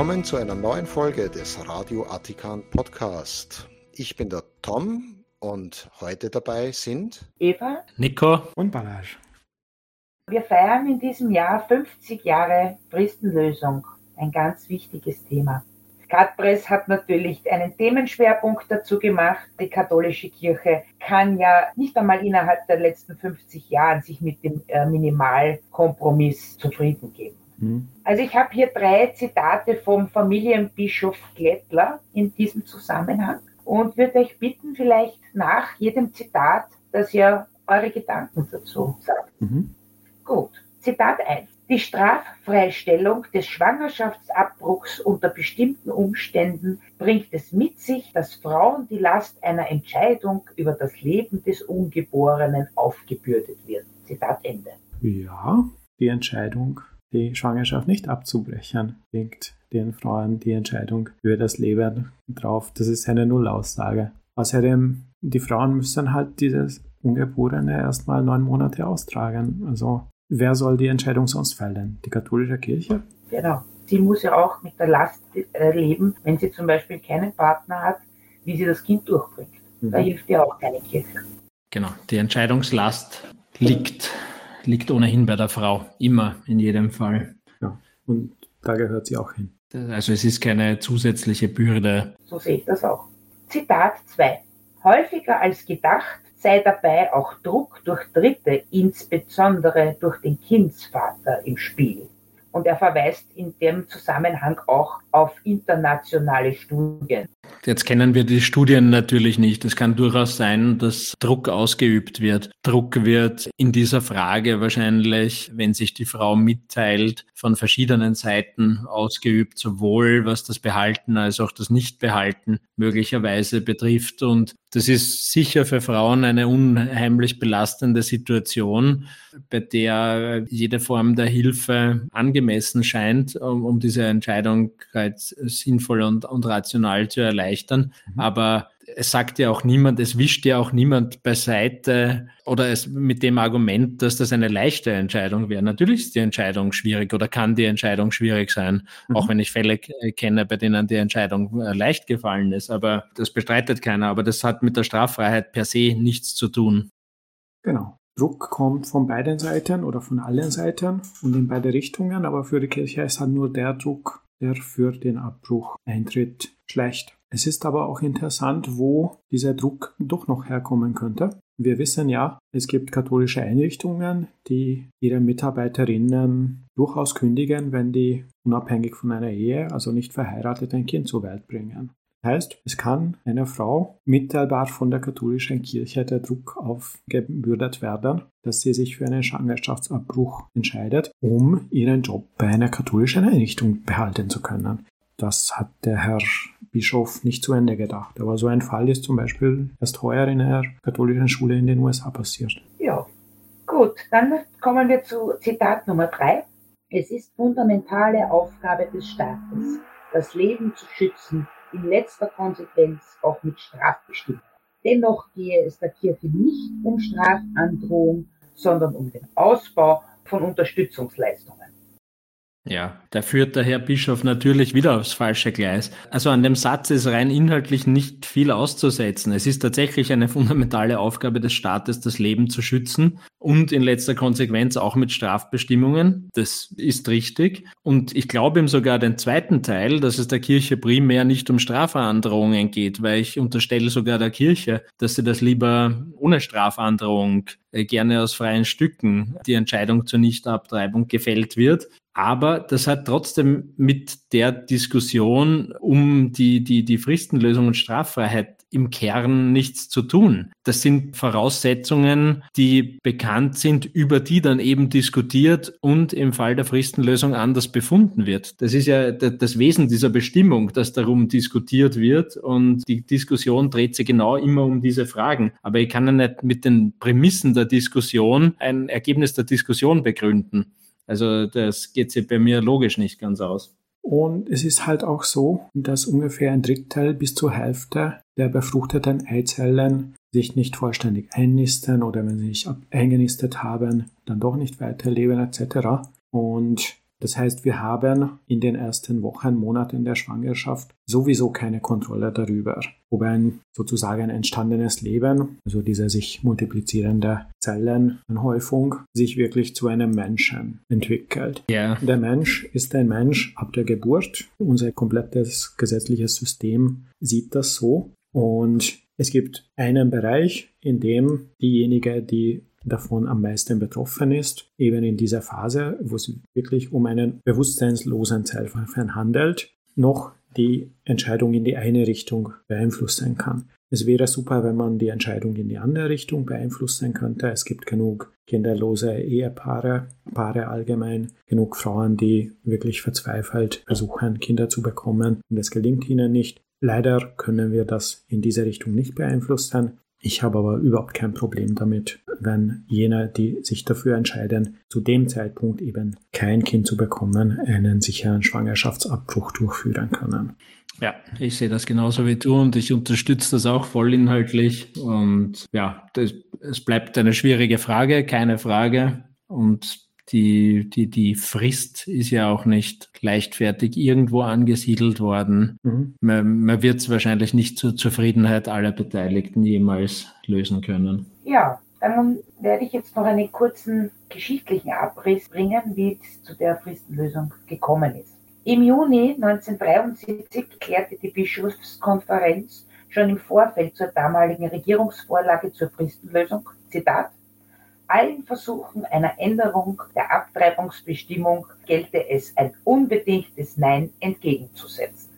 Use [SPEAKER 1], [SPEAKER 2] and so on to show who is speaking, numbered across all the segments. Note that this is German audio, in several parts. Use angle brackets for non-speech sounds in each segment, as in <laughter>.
[SPEAKER 1] willkommen zu einer neuen Folge des Radio Attikan Podcast. Ich bin der Tom und heute dabei sind
[SPEAKER 2] Eva,
[SPEAKER 3] Nico
[SPEAKER 4] und Balazs.
[SPEAKER 2] Wir feiern in diesem Jahr 50 Jahre Fristenlösung, ein ganz wichtiges Thema. Katpress hat natürlich einen Themenschwerpunkt dazu gemacht. Die katholische Kirche kann ja nicht einmal innerhalb der letzten 50 Jahre sich mit dem äh, Minimalkompromiss zufrieden geben. Mhm. Also ich habe hier drei Zitate vom Familienbischof Glättler in diesem Zusammenhang und würde euch bitten, vielleicht nach jedem Zitat, dass ihr eure Gedanken dazu sagt. Mhm. Gut, Zitat 1. Die Straffreistellung des Schwangerschaftsabbruchs unter bestimmten Umständen bringt es mit sich, dass Frauen die Last einer Entscheidung über das Leben des Ungeborenen aufgebürdet wird. Zitat Ende.
[SPEAKER 4] Ja, die Entscheidung, die Schwangerschaft nicht abzubrechen, legt den Frauen die Entscheidung über das Leben drauf. Das ist eine Nullaussage. Außerdem, die Frauen müssen halt dieses Ungeborene erstmal neun Monate austragen. Also Wer soll die Entscheidung sonst fällen? Die katholische Kirche?
[SPEAKER 2] Genau. Sie muss ja auch mit der Last äh, leben, wenn sie zum Beispiel keinen Partner hat, wie sie das Kind durchbringt. Mhm. Da hilft ja auch keine Kirche.
[SPEAKER 3] Genau. Die Entscheidungslast liegt, liegt ohnehin bei der Frau. Immer, in jedem Fall.
[SPEAKER 4] Ja. Und da gehört sie auch hin.
[SPEAKER 3] Also es ist keine zusätzliche Bürde.
[SPEAKER 2] So sehe ich das auch. Zitat 2. Häufiger als gedacht sei dabei auch Druck durch Dritte, insbesondere durch den Kindsvater im Spiel. Und er verweist in dem Zusammenhang auch auf internationale Studien.
[SPEAKER 3] Jetzt kennen wir die Studien natürlich nicht. Es kann durchaus sein, dass Druck ausgeübt wird. Druck wird in dieser Frage wahrscheinlich, wenn sich die Frau mitteilt, von verschiedenen Seiten ausgeübt, sowohl was das Behalten als auch das Nichtbehalten möglicherweise betrifft. Und das ist sicher für Frauen eine unheimlich belastende Situation, bei der jede Form der Hilfe angemessen scheint, um, um diese Entscheidung halt sinnvoll und, und rational zu erleichtern. Mhm. Aber es sagt ja auch niemand, es wischt ja auch niemand beiseite oder es mit dem Argument, dass das eine leichte Entscheidung wäre. Natürlich ist die Entscheidung schwierig oder kann die Entscheidung schwierig sein, mhm. auch wenn ich Fälle kenne, bei denen die Entscheidung äh, leicht gefallen ist. Aber das bestreitet keiner. Aber das hat mit der Straffreiheit per se nichts zu tun.
[SPEAKER 4] Genau. Druck kommt von beiden Seiten oder von allen Seiten und in beide Richtungen, aber für die Kirche ist halt nur der Druck, der für den Abbruch eintritt, schlecht. Es ist aber auch interessant, wo dieser Druck doch noch herkommen könnte. Wir wissen ja, es gibt katholische Einrichtungen, die ihre Mitarbeiterinnen durchaus kündigen, wenn die unabhängig von einer Ehe, also nicht verheiratet, ein Kind zur Welt bringen. Heißt, es kann einer Frau mitteilbar von der katholischen Kirche der Druck aufgebürdet werden, dass sie sich für einen Schwangerschaftsabbruch entscheidet, um ihren Job bei einer katholischen Einrichtung behalten zu können. Das hat der Herr Bischof nicht zu Ende gedacht. Aber so ein Fall ist zum Beispiel erst heuer in einer katholischen Schule in den USA passiert.
[SPEAKER 2] Ja, gut, dann kommen wir zu Zitat Nummer drei. Es ist fundamentale Aufgabe des Staates, das Leben zu schützen, in letzter Konsequenz auch mit Strafbestimmung. Dennoch gehe es der Kirche nicht um Strafandrohung, sondern um den Ausbau von Unterstützungsleistungen.
[SPEAKER 3] Ja, da führt der Herr Bischof natürlich wieder aufs falsche Gleis. Also an dem Satz ist rein inhaltlich nicht viel auszusetzen. Es ist tatsächlich eine fundamentale Aufgabe des Staates, das Leben zu schützen und in letzter Konsequenz auch mit Strafbestimmungen. Das ist richtig. Und ich glaube ihm sogar den zweiten Teil, dass es der Kirche primär nicht um Strafandrohungen geht, weil ich unterstelle sogar der Kirche, dass sie das lieber ohne Strafandrohung äh, gerne aus freien Stücken die Entscheidung zur Nichtabtreibung gefällt wird. Aber das hat trotzdem mit der Diskussion um die, die, die Fristenlösung und Straffreiheit im Kern nichts zu tun. Das sind Voraussetzungen, die bekannt sind, über die dann eben diskutiert und im Fall der Fristenlösung anders befunden wird. Das ist ja das Wesen dieser Bestimmung, dass darum diskutiert wird und die Diskussion dreht sich genau immer um diese Fragen. Aber ich kann ja nicht mit den Prämissen der Diskussion ein Ergebnis der Diskussion begründen. Also das geht sich bei mir logisch nicht ganz aus.
[SPEAKER 4] Und es ist halt auch so, dass ungefähr ein Drittel bis zur Hälfte der befruchteten Eizellen sich nicht vollständig einnisten oder wenn sie sich eingenistet haben, dann doch nicht weiterleben etc. Und Das heißt, wir haben in den ersten Wochen, Monaten der Schwangerschaft sowieso keine Kontrolle darüber, ob ein sozusagen entstandenes Leben, also diese sich multiplizierende Zellenanhäufung, sich wirklich zu einem Menschen entwickelt.
[SPEAKER 3] Ja.
[SPEAKER 4] Der Mensch ist ein Mensch ab der Geburt. Unser komplettes gesetzliches System sieht das so. Und es gibt einen Bereich, in dem diejenige, die davon am meisten betroffen ist, eben in dieser Phase, wo es wirklich um einen bewusstseinslosen Zellverfahren handelt, noch die Entscheidung in die eine Richtung beeinflussen kann. Es wäre super, wenn man die Entscheidung in die andere Richtung beeinflussen könnte. Es gibt genug kinderlose Ehepaare, Paare allgemein, genug Frauen, die wirklich verzweifelt versuchen, Kinder zu bekommen und es gelingt ihnen nicht. Leider können wir das in diese Richtung nicht beeinflussen. Ich habe aber überhaupt kein Problem damit, wenn jene, die sich dafür entscheiden, zu dem Zeitpunkt eben kein Kind zu bekommen, einen sicheren Schwangerschaftsabbruch durchführen können.
[SPEAKER 3] Ja, ich sehe das genauso wie du und ich unterstütze das auch vollinhaltlich. Und ja, das, es bleibt eine schwierige Frage, keine Frage. Und die, die, die Frist ist ja auch nicht leichtfertig irgendwo angesiedelt worden. Mhm. Man, man wird es wahrscheinlich nicht zur Zufriedenheit aller Beteiligten jemals lösen können.
[SPEAKER 2] Ja, dann werde ich jetzt noch einen kurzen geschichtlichen Abriss bringen, wie es zu der Fristenlösung gekommen ist. Im Juni 1973 klärte die Bischofskonferenz schon im Vorfeld zur damaligen Regierungsvorlage zur Fristenlösung, Zitat, allen Versuchen einer Änderung der Abtreibungsbestimmung gelte es ein unbedingtes Nein entgegenzusetzen.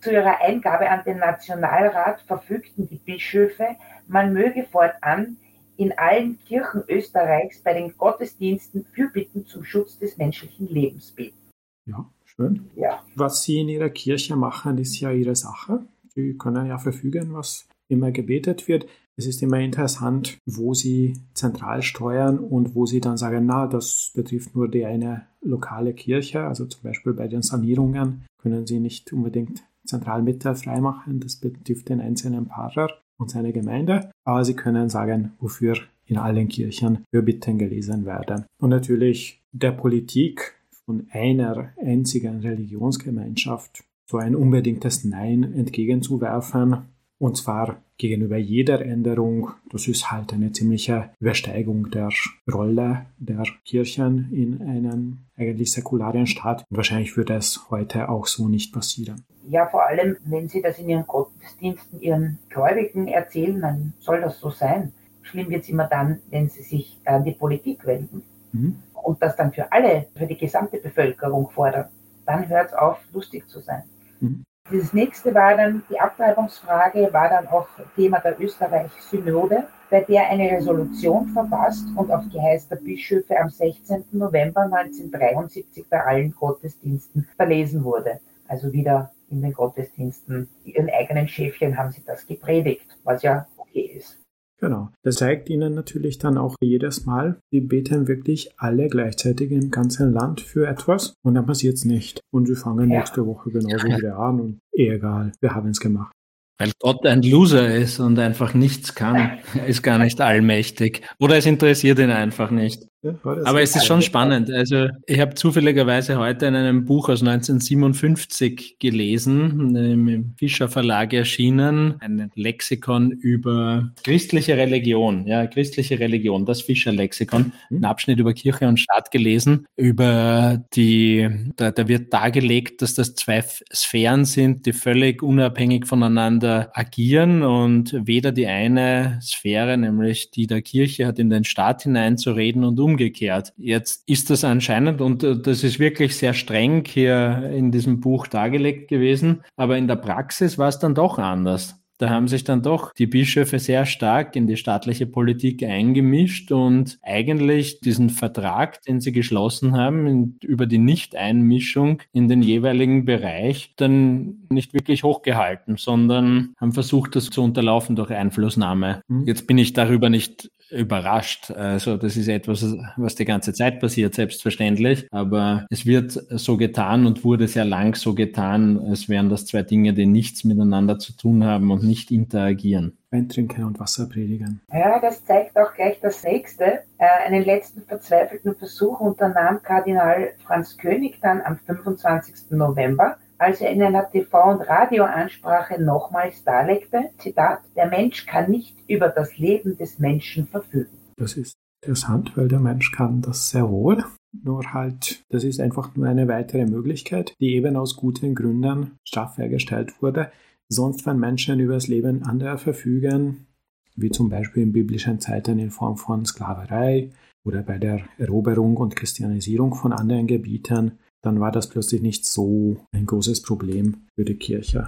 [SPEAKER 2] Zu ihrer Eingabe an den Nationalrat verfügten die Bischöfe, man möge fortan in allen Kirchen Österreichs bei den Gottesdiensten Fürbitten zum Schutz des menschlichen Lebens beten.
[SPEAKER 4] Ja, schön. Ja. Was Sie in Ihrer Kirche machen, ist ja Ihre Sache. Sie können ja verfügen, was immer gebetet wird. Es ist immer interessant, wo sie zentral steuern und wo sie dann sagen, na, das betrifft nur die eine lokale Kirche. Also zum Beispiel bei den Sanierungen können sie nicht unbedingt zentral Mittel freimachen. Das betrifft den einzelnen Pfarrer und seine Gemeinde. Aber sie können sagen, wofür in allen Kirchen Fürbitten gelesen werden. Und natürlich der Politik von einer einzigen Religionsgemeinschaft so ein unbedingtes Nein entgegenzuwerfen, und zwar gegenüber jeder Änderung, das ist halt eine ziemliche Übersteigung der Rolle der Kirchen in einem eigentlich säkularen Staat. Und wahrscheinlich würde es heute auch so nicht passieren.
[SPEAKER 2] Ja, vor allem, wenn Sie das in Ihren Gottesdiensten Ihren Gläubigen erzählen, dann soll das so sein. Schlimm wird es immer dann, wenn Sie sich an die Politik wenden mhm. und das dann für alle, für die gesamte Bevölkerung fordern. Dann hört es auf, lustig zu sein. Mhm. Das nächste war dann, die Abtreibungsfrage war dann auch Thema der Österreich-Synode, bei der eine Resolution verfasst und auf Geheiß der Bischöfe am 16. November 1973 bei allen Gottesdiensten verlesen wurde. Also wieder in den Gottesdiensten, ihren eigenen Schäfchen haben sie das gepredigt, was ja okay ist.
[SPEAKER 4] Genau. Das zeigt ihnen natürlich dann auch jedes Mal, sie beten wirklich alle gleichzeitig im ganzen Land für etwas und dann passiert es nicht. Und sie fangen ja. nächste Woche genauso wieder an und eh egal, wir haben es gemacht.
[SPEAKER 3] Weil Gott ein Loser ist und einfach nichts kann. Er ist gar nicht allmächtig. Oder es interessiert ihn einfach nicht. Ja, Aber es ist schon spannend. Also ich habe zufälligerweise heute in einem Buch aus 1957 gelesen, im Fischer Verlag erschienen, ein Lexikon über christliche Religion, ja, christliche Religion, das Fischer Lexikon, mhm. ein Abschnitt über Kirche und Staat gelesen, über die, da, da wird dargelegt, dass das zwei Sphären sind, die völlig unabhängig voneinander agieren und weder die eine Sphäre, nämlich die der Kirche, hat in den Staat hineinzureden und umgekehrt. Jetzt ist das anscheinend, und äh, das ist wirklich sehr streng hier in diesem Buch dargelegt gewesen, aber in der Praxis war es dann doch anders. Da haben sich dann doch die Bischöfe sehr stark in die staatliche Politik eingemischt und eigentlich diesen Vertrag, den sie geschlossen haben in, über die Nichteinmischung in den jeweiligen Bereich, dann nicht wirklich hochgehalten, sondern haben versucht, das zu unterlaufen durch Einflussnahme. Mhm. Jetzt bin ich darüber nicht überrascht. Also das ist etwas, was die ganze Zeit passiert, selbstverständlich. Aber es wird so getan und wurde sehr lang so getan, als wären das zwei Dinge, die nichts miteinander zu tun haben und nicht interagieren.
[SPEAKER 4] Wein trinken und Wasser predigen.
[SPEAKER 2] Ja, das zeigt auch gleich das nächste. Äh, einen letzten verzweifelten Versuch unternahm Kardinal Franz König dann am 25. November als er in einer TV- und Radioansprache nochmals darlegte, Zitat, der Mensch kann nicht über das Leben des Menschen verfügen.
[SPEAKER 4] Das ist interessant, weil der Mensch kann das sehr wohl. Nur halt, das ist einfach nur eine weitere Möglichkeit, die eben aus guten Gründen straffrei gestellt wurde. Sonst, wenn Menschen über das Leben anderer verfügen, wie zum Beispiel in biblischen Zeiten in Form von Sklaverei oder bei der Eroberung und Christianisierung von anderen Gebieten, dann war das plötzlich nicht so ein großes Problem für die Kirche.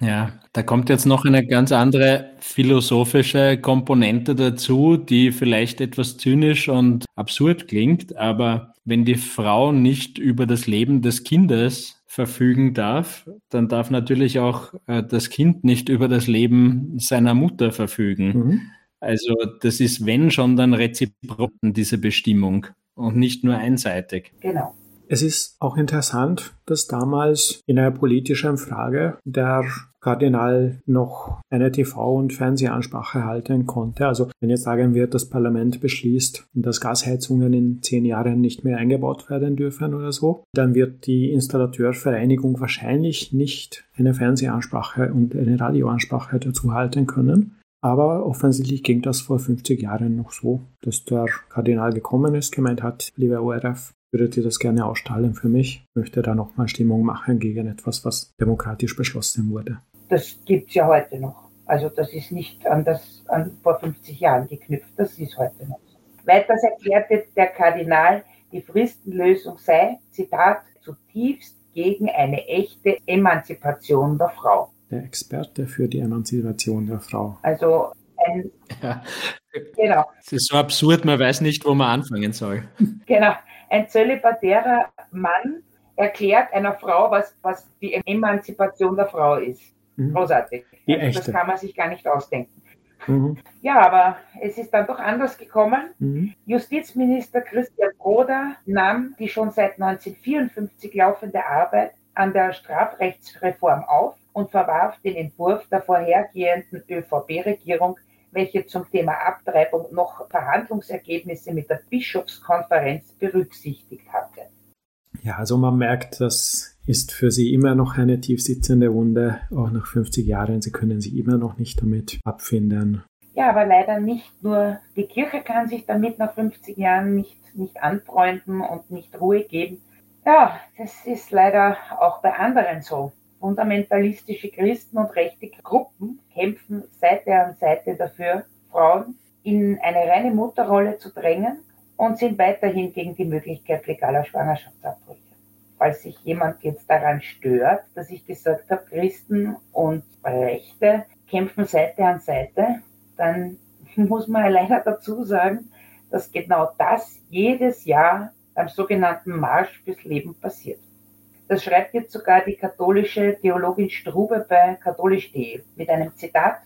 [SPEAKER 3] Ja, da kommt jetzt noch eine ganz andere philosophische Komponente dazu, die vielleicht etwas zynisch und absurd klingt, aber wenn die Frau nicht über das Leben des Kindes verfügen darf, dann darf natürlich auch äh, das Kind nicht über das Leben seiner Mutter verfügen. Mhm. Also das ist, wenn schon, dann reziprok diese Bestimmung und nicht nur einseitig.
[SPEAKER 2] Genau.
[SPEAKER 4] Es ist auch interessant, dass damals in einer politischen Frage der Kardinal noch eine TV- und Fernsehansprache halten konnte. Also wenn jetzt sagen wir, das Parlament beschließt, dass Gasheizungen in zehn Jahren nicht mehr eingebaut werden dürfen oder so, dann wird die Installateurvereinigung wahrscheinlich nicht eine Fernsehansprache und eine Radioansprache dazu halten können. Aber offensichtlich ging das vor 50 Jahren noch so, dass der Kardinal gekommen ist, gemeint hat, lieber ORF, würdet ihr das gerne ausstrahlen für mich? Ich möchte da nochmal Stimmung machen gegen etwas, was demokratisch beschlossen wurde.
[SPEAKER 2] Das gibt es ja heute noch. Also das ist nicht an das an vor 50 Jahren geknüpft, das ist heute noch. Weiters erklärte der Kardinal, die Fristenlösung sei, Zitat, zutiefst gegen eine echte Emanzipation der Frau.
[SPEAKER 4] Der Experte für die Emanzipation der Frau.
[SPEAKER 2] Also ein,
[SPEAKER 3] ja. genau. Es ist so absurd, man weiß nicht, wo man anfangen soll.
[SPEAKER 2] Genau ein zölibatärer Mann erklärt einer Frau, was, was die Emanzipation der Frau ist. Mhm. Großartig. Also das kann man sich gar nicht ausdenken. Mhm. Ja, aber es ist dann doch anders gekommen. Mhm. Justizminister Christian Broder nahm die schon seit 1954 laufende Arbeit an der Strafrechtsreform auf und verwarf den Entwurf der vorhergehenden ÖVP-Regierung welche zum Thema Abtreibung noch Verhandlungsergebnisse mit der Bischofskonferenz berücksichtigt hatte.
[SPEAKER 4] Ja, also man merkt, das ist für sie immer noch eine tiefsitzende Wunde, auch nach 50 Jahren. Sie können sich immer noch nicht damit abfinden.
[SPEAKER 2] Ja, aber leider nicht nur die Kirche kann sich damit nach 50 Jahren nicht, nicht anfreunden und nicht Ruhe geben. Ja, das ist leider auch bei anderen so. Fundamentalistische Christen und rechte Gruppen kämpfen Seite an Seite dafür, Frauen in eine reine Mutterrolle zu drängen und sind weiterhin gegen die Möglichkeit legaler Schwangerschaftsabbrüche. Falls sich jemand jetzt daran stört, dass ich gesagt habe, Christen und Rechte kämpfen Seite an Seite, dann <laughs> muss man leider dazu sagen, dass genau das jedes Jahr beim sogenannten Marsch fürs Leben passiert. Das schreibt jetzt sogar die katholische Theologin Strube bei katholisch.de mit einem Zitat.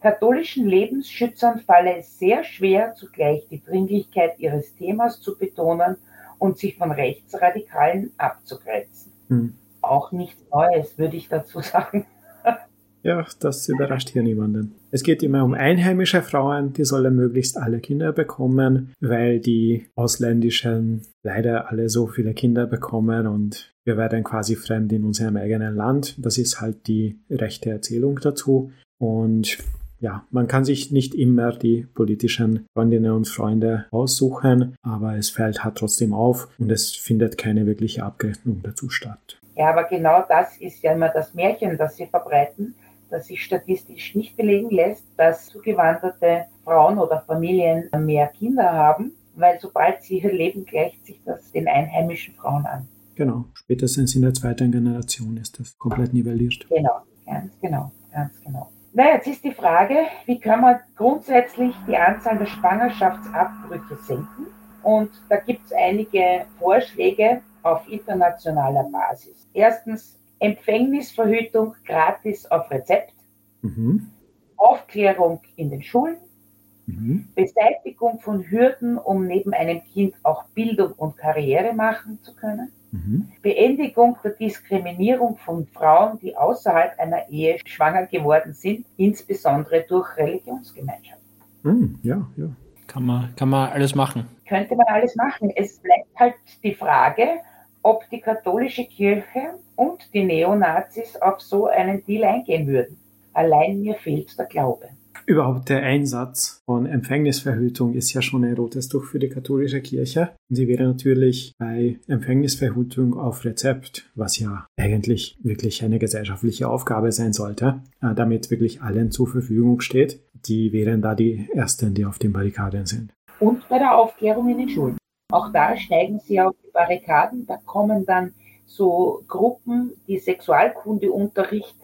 [SPEAKER 2] Katholischen Lebensschützern falle es sehr schwer, zugleich die Dringlichkeit ihres Themas zu betonen und sich von Rechtsradikalen abzugrenzen. Hm. Auch nichts Neues, würde ich dazu <laughs> sagen.
[SPEAKER 4] Ja, das überrascht hier niemanden. Es geht immer um einheimische Frauen, die sollen möglichst alle Kinder bekommen, weil die ausländischen leider alle so viele Kinder bekommen und wir werden quasi fremd in unserem eigenen Land. Das ist halt die rechte Erzählung dazu. Und ja, man kann sich nicht immer die politischen Freundinnen und Freunde aussuchen, aber es fällt halt trotzdem auf und es findet keine wirkliche Abgrenzung dazu statt.
[SPEAKER 2] Ja, aber genau das ist ja immer das Märchen, das sie verbreiten, dass sich statistisch nicht belegen lässt, dass zugewanderte Frauen oder Familien mehr Kinder haben, weil sobald sie hier leben, gleicht sich das den einheimischen Frauen an.
[SPEAKER 4] Genau, spätestens in der zweiten Generation ist das komplett nivelliert.
[SPEAKER 2] Genau, ganz genau, ganz genau. Na, jetzt ist die Frage, wie kann man grundsätzlich die Anzahl der Schwangerschaftsabbrüche senken? Und da gibt es einige Vorschläge auf internationaler Basis. Erstens Empfängnisverhütung gratis auf Rezept, mhm. Aufklärung in den Schulen, Mhm. Beseitigung von Hürden, um neben einem Kind auch Bildung und Karriere machen zu können. Mhm. Beendigung der Diskriminierung von Frauen, die außerhalb einer Ehe schwanger geworden sind, insbesondere durch Religionsgemeinschaften.
[SPEAKER 3] Mhm, ja, ja. Kann man, kann man alles machen.
[SPEAKER 2] Könnte man alles machen. Es bleibt halt die Frage, ob die katholische Kirche und die Neonazis auf so einen Deal eingehen würden. Allein mir fehlt der Glaube.
[SPEAKER 4] Überhaupt der Einsatz von Empfängnisverhütung ist ja schon ein rotes Tuch für die katholische Kirche. Und sie wäre natürlich bei Empfängnisverhütung auf Rezept, was ja eigentlich wirklich eine gesellschaftliche Aufgabe sein sollte, äh, damit wirklich allen zur Verfügung steht. Die wären da die Ersten, die auf den Barrikaden sind.
[SPEAKER 2] Und bei der Aufklärung in den Schulen. Auch da steigen sie auf die Barrikaden. Da kommen dann so Gruppen, die Sexualkundeunterricht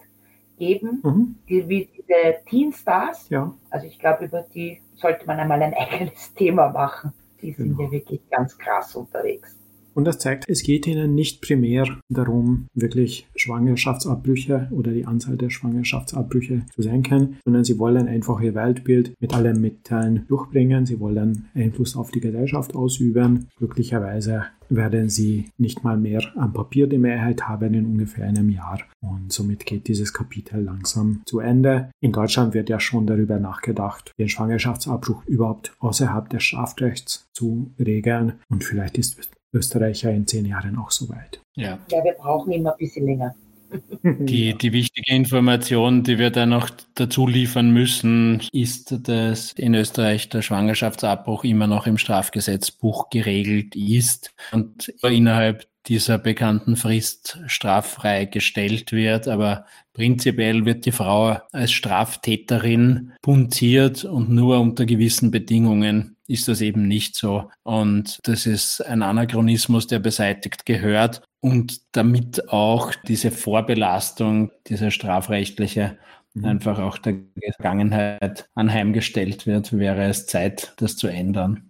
[SPEAKER 2] geben, mhm. die, wie diese Teen Stars. Ja. Also ich glaube, über die sollte man einmal ein eigenes Thema machen. Die sind genau. ja wirklich ganz krass unterwegs.
[SPEAKER 4] Und das zeigt, es geht ihnen nicht primär darum, wirklich Schwangerschaftsabbrüche oder die Anzahl der Schwangerschaftsabbrüche zu senken, sondern sie wollen einfach ihr Weltbild mit allen Mitteln durchbringen. Sie wollen Einfluss auf die Gesellschaft ausüben. Glücklicherweise werden sie nicht mal mehr am Papier die Mehrheit haben in ungefähr einem Jahr. Und somit geht dieses Kapitel langsam zu Ende. In Deutschland wird ja schon darüber nachgedacht, den Schwangerschaftsabbruch überhaupt außerhalb des Strafrechts zu regeln. Und vielleicht ist Österreicher in zehn Jahren auch so weit.
[SPEAKER 2] Ja. ja, wir brauchen immer ein bisschen länger. <laughs>
[SPEAKER 3] Die, die wichtige Information, die wir da noch dazu liefern müssen, ist, dass in Österreich der Schwangerschaftsabbruch immer noch im Strafgesetzbuch geregelt ist und innerhalb dieser bekannten Frist straffrei gestellt wird. Aber prinzipiell wird die Frau als Straftäterin punziert und nur unter gewissen Bedingungen ist das eben nicht so. Und das ist ein Anachronismus, der beseitigt gehört. Und damit auch diese Vorbelastung, diese strafrechtliche, mhm. einfach auch der Vergangenheit anheimgestellt wird, wäre es Zeit, das zu ändern.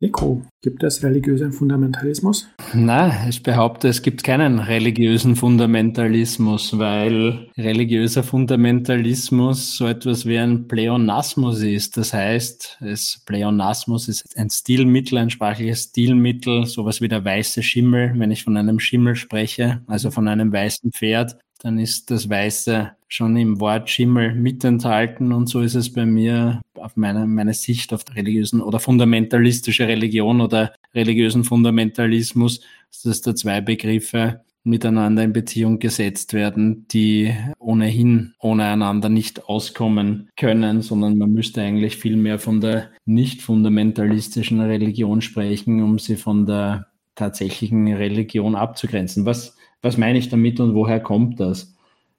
[SPEAKER 4] Nico, gibt es religiösen Fundamentalismus?
[SPEAKER 3] Na, ich behaupte, es gibt keinen religiösen Fundamentalismus, weil religiöser Fundamentalismus so etwas wie ein Pleonasmus ist. Das heißt, es, Pleonasmus ist ein Stilmittel, ein sprachliches Stilmittel, sowas wie der weiße Schimmel, wenn ich von einem Schimmel spreche, also von einem weißen Pferd dann ist das Weiße schon im Wort Schimmel mit enthalten und so ist es bei mir auf meine, meine Sicht auf religiösen oder fundamentalistische Religion oder religiösen Fundamentalismus, dass da zwei Begriffe miteinander in Beziehung gesetzt werden, die ohnehin ohne einander nicht auskommen können, sondern man müsste eigentlich viel mehr von der nicht fundamentalistischen Religion sprechen, um sie von der tatsächlichen Religion abzugrenzen. Was was meine ich damit und woher kommt das?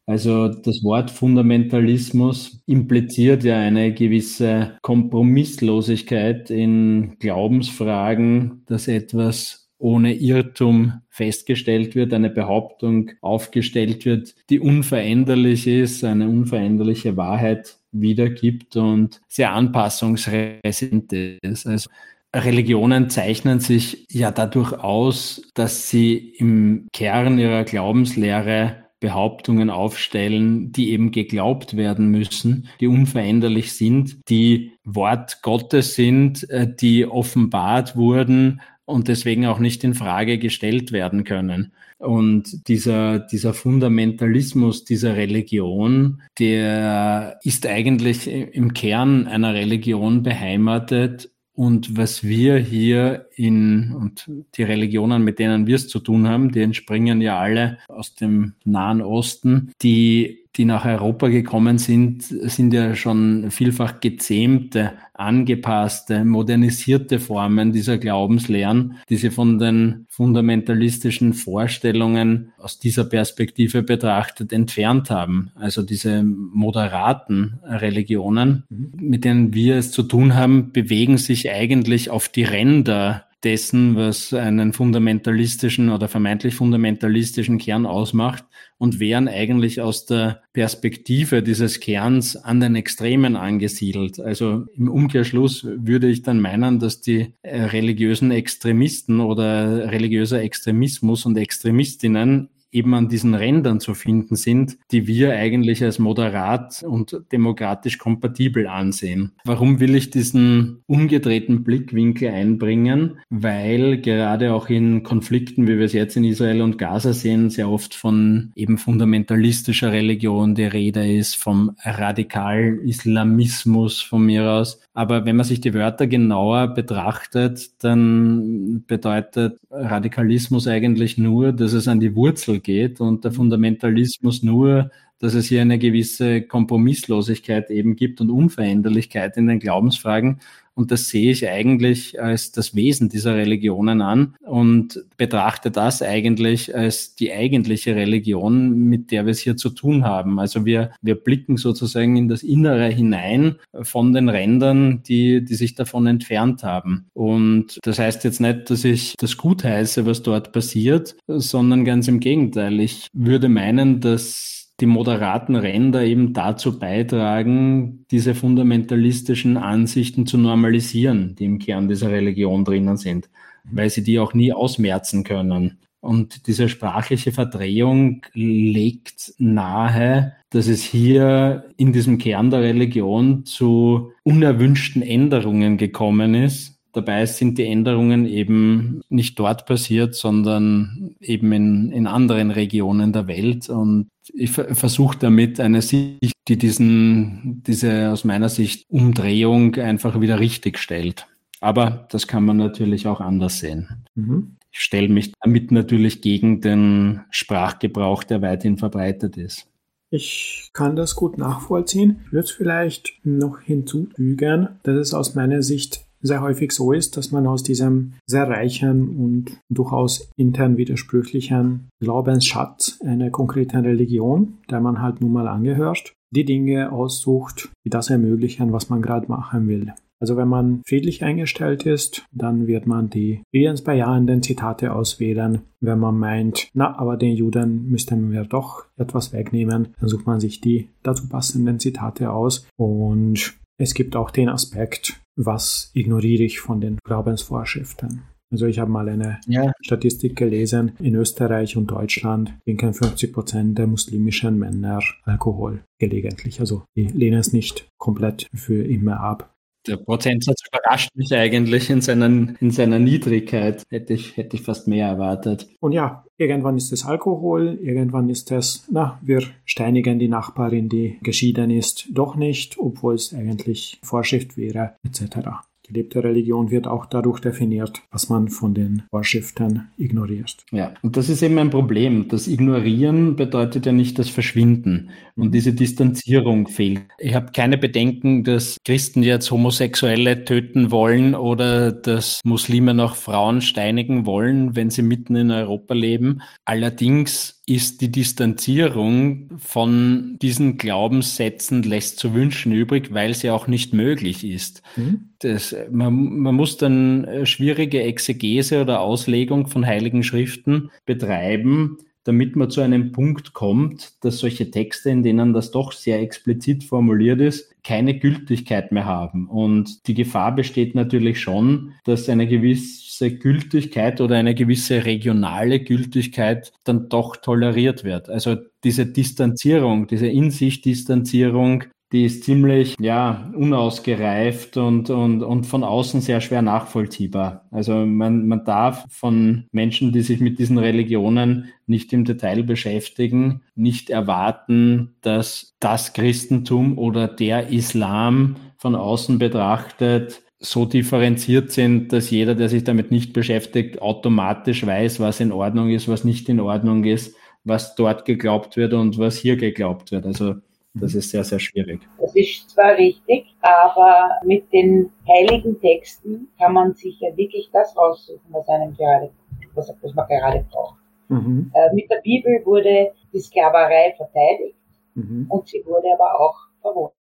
[SPEAKER 3] Also das Wort Fundamentalismus impliziert ja eine gewisse Kompromisslosigkeit in Glaubensfragen, dass etwas ohne Irrtum festgestellt wird, eine Behauptung aufgestellt wird, die unveränderlich ist, eine unveränderliche Wahrheit wiedergibt und sehr anpassungsresistent ist. Also Religionen zeichnen sich ja dadurch aus, dass sie im Kern ihrer Glaubenslehre Behauptungen aufstellen, die eben geglaubt werden müssen, die unveränderlich sind, die Wort Gottes sind, äh, die offenbart wurden und deswegen auch nicht in Frage gestellt werden können. Und dieser, dieser Fundamentalismus dieser Religion, der ist eigentlich im Kern einer Religion beheimatet und was wir hier in, und die Religionen, mit denen wir es zu tun haben, die entspringen ja alle aus dem Nahen Osten, die die nach Europa gekommen sind, sind ja schon vielfach gezähmte, angepasste, modernisierte Formen dieser Glaubenslehren, die sie von den fundamentalistischen Vorstellungen aus dieser Perspektive betrachtet entfernt haben. Also diese moderaten Religionen, mhm. mit denen wir es zu tun haben, bewegen sich eigentlich auf die Ränder dessen, was einen fundamentalistischen oder vermeintlich fundamentalistischen Kern ausmacht und wären eigentlich aus der Perspektive dieses Kerns an den Extremen angesiedelt. Also im Umkehrschluss würde ich dann meinen, dass die äh, religiösen Extremisten oder religiöser Extremismus und Extremistinnen eben an diesen Rändern zu finden sind, die wir eigentlich als moderat und demokratisch kompatibel ansehen. Warum will ich diesen umgedrehten Blickwinkel einbringen? Weil gerade auch in Konflikten, wie wir es jetzt in Israel und Gaza sehen, sehr oft von eben fundamentalistischer Religion die Rede ist, vom Radikal-Islamismus von mir aus. Aber wenn man sich die Wörter genauer betrachtet, dann bedeutet Radikalismus eigentlich nur, dass es an die Wurzel geht und der Fundamentalismus nur, dass es hier eine gewisse Kompromisslosigkeit eben gibt und Unveränderlichkeit in den Glaubensfragen. Und das sehe ich eigentlich als das Wesen dieser Religionen an und betrachte das eigentlich als die eigentliche Religion, mit der wir es hier zu tun haben. Also wir, wir blicken sozusagen in das Innere hinein von den Rändern, die, die sich davon entfernt haben. Und das heißt jetzt nicht, dass ich das gut heiße, was dort passiert, sondern ganz im Gegenteil. Ich würde meinen, dass die moderaten Ränder eben dazu beitragen, diese fundamentalistischen Ansichten zu normalisieren, die im Kern dieser Religion drinnen sind, weil sie die auch nie ausmerzen können. Und diese sprachliche Verdrehung legt nahe, dass es hier in diesem Kern der Religion zu unerwünschten Änderungen gekommen ist, Dabei sind die Änderungen eben nicht dort passiert, sondern eben in, in anderen Regionen der Welt. Und ich versuche damit eine Sicht, die diesen, diese aus meiner Sicht Umdrehung einfach wieder richtig stellt. Aber das kann man natürlich auch anders sehen. Mhm. Ich stelle mich damit natürlich gegen den Sprachgebrauch, der weithin verbreitet ist.
[SPEAKER 4] Ich kann das gut nachvollziehen. Ich würde vielleicht noch hinzufügen, dass es aus meiner Sicht sehr häufig so ist, dass man aus diesem sehr reichen und durchaus intern widersprüchlichen Glaubensschatz einer konkreten Religion, der man halt nun mal angehört, die Dinge aussucht, die das ermöglichen, was man gerade machen will. Also wenn man friedlich eingestellt ist, dann wird man die friedensbejahenden Zitate auswählen. Wenn man meint, na, aber den Juden müssten wir doch etwas wegnehmen, dann sucht man sich die dazu passenden Zitate aus. Und es gibt auch den Aspekt, was ignoriere ich von den Glaubensvorschriften. Also ich habe mal eine ja. Statistik gelesen, in Österreich und Deutschland trinken 50 Prozent der muslimischen Männer Alkohol gelegentlich. Also die lehnen es nicht komplett für immer ab.
[SPEAKER 3] Der Prozentsatz überrascht mich eigentlich in, seinen, in seiner Niedrigkeit. Hätte ich, hätte ich fast mehr erwartet.
[SPEAKER 4] Und ja, irgendwann ist es Alkohol, irgendwann ist es, na, wir steinigen die Nachbarin, die geschieden ist, doch nicht, obwohl es eigentlich Vorschrift wäre, etc. Gelebte Religion wird auch dadurch definiert, was man von den Vorschriften ignoriert.
[SPEAKER 3] Ja, und das ist eben ein Problem. Das Ignorieren bedeutet ja nicht das Verschwinden. Und mhm. diese Distanzierung fehlt. Ich habe keine Bedenken, dass Christen jetzt Homosexuelle töten wollen oder dass Muslime noch Frauen steinigen wollen, wenn sie mitten in Europa leben. Allerdings ist die Distanzierung von diesen Glaubenssätzen lässt zu wünschen übrig, weil sie auch nicht möglich ist. Mhm. Das, man, man muss dann äh, schwierige Exegese oder Auslegung von heiligen Schriften betreiben, damit man zu einem Punkt kommt, dass solche Texte, in denen das doch sehr explizit formuliert ist, keine Gültigkeit mehr haben. Und die Gefahr besteht natürlich schon, dass eine gewisse Gültigkeit oder eine gewisse regionale Gültigkeit dann doch toleriert wird. Also diese Distanzierung, diese in sich Distanzierung die ist ziemlich ja unausgereift und, und, und von außen sehr schwer nachvollziehbar. Also man, man darf von Menschen, die sich mit diesen Religionen nicht im Detail beschäftigen, nicht erwarten, dass das Christentum oder der Islam von außen betrachtet so differenziert sind, dass jeder, der sich damit nicht beschäftigt, automatisch weiß, was in Ordnung ist, was nicht in Ordnung ist, was dort geglaubt wird und was hier geglaubt wird. Also das ist sehr, sehr schwierig.
[SPEAKER 2] Das ist zwar richtig, aber mit den heiligen Texten kann man sich ja wirklich das raussuchen, was einem gerade, was, was man gerade braucht. Mhm. Äh, mit der Bibel wurde die Sklaverei verteidigt mhm. und sie wurde aber auch verboten.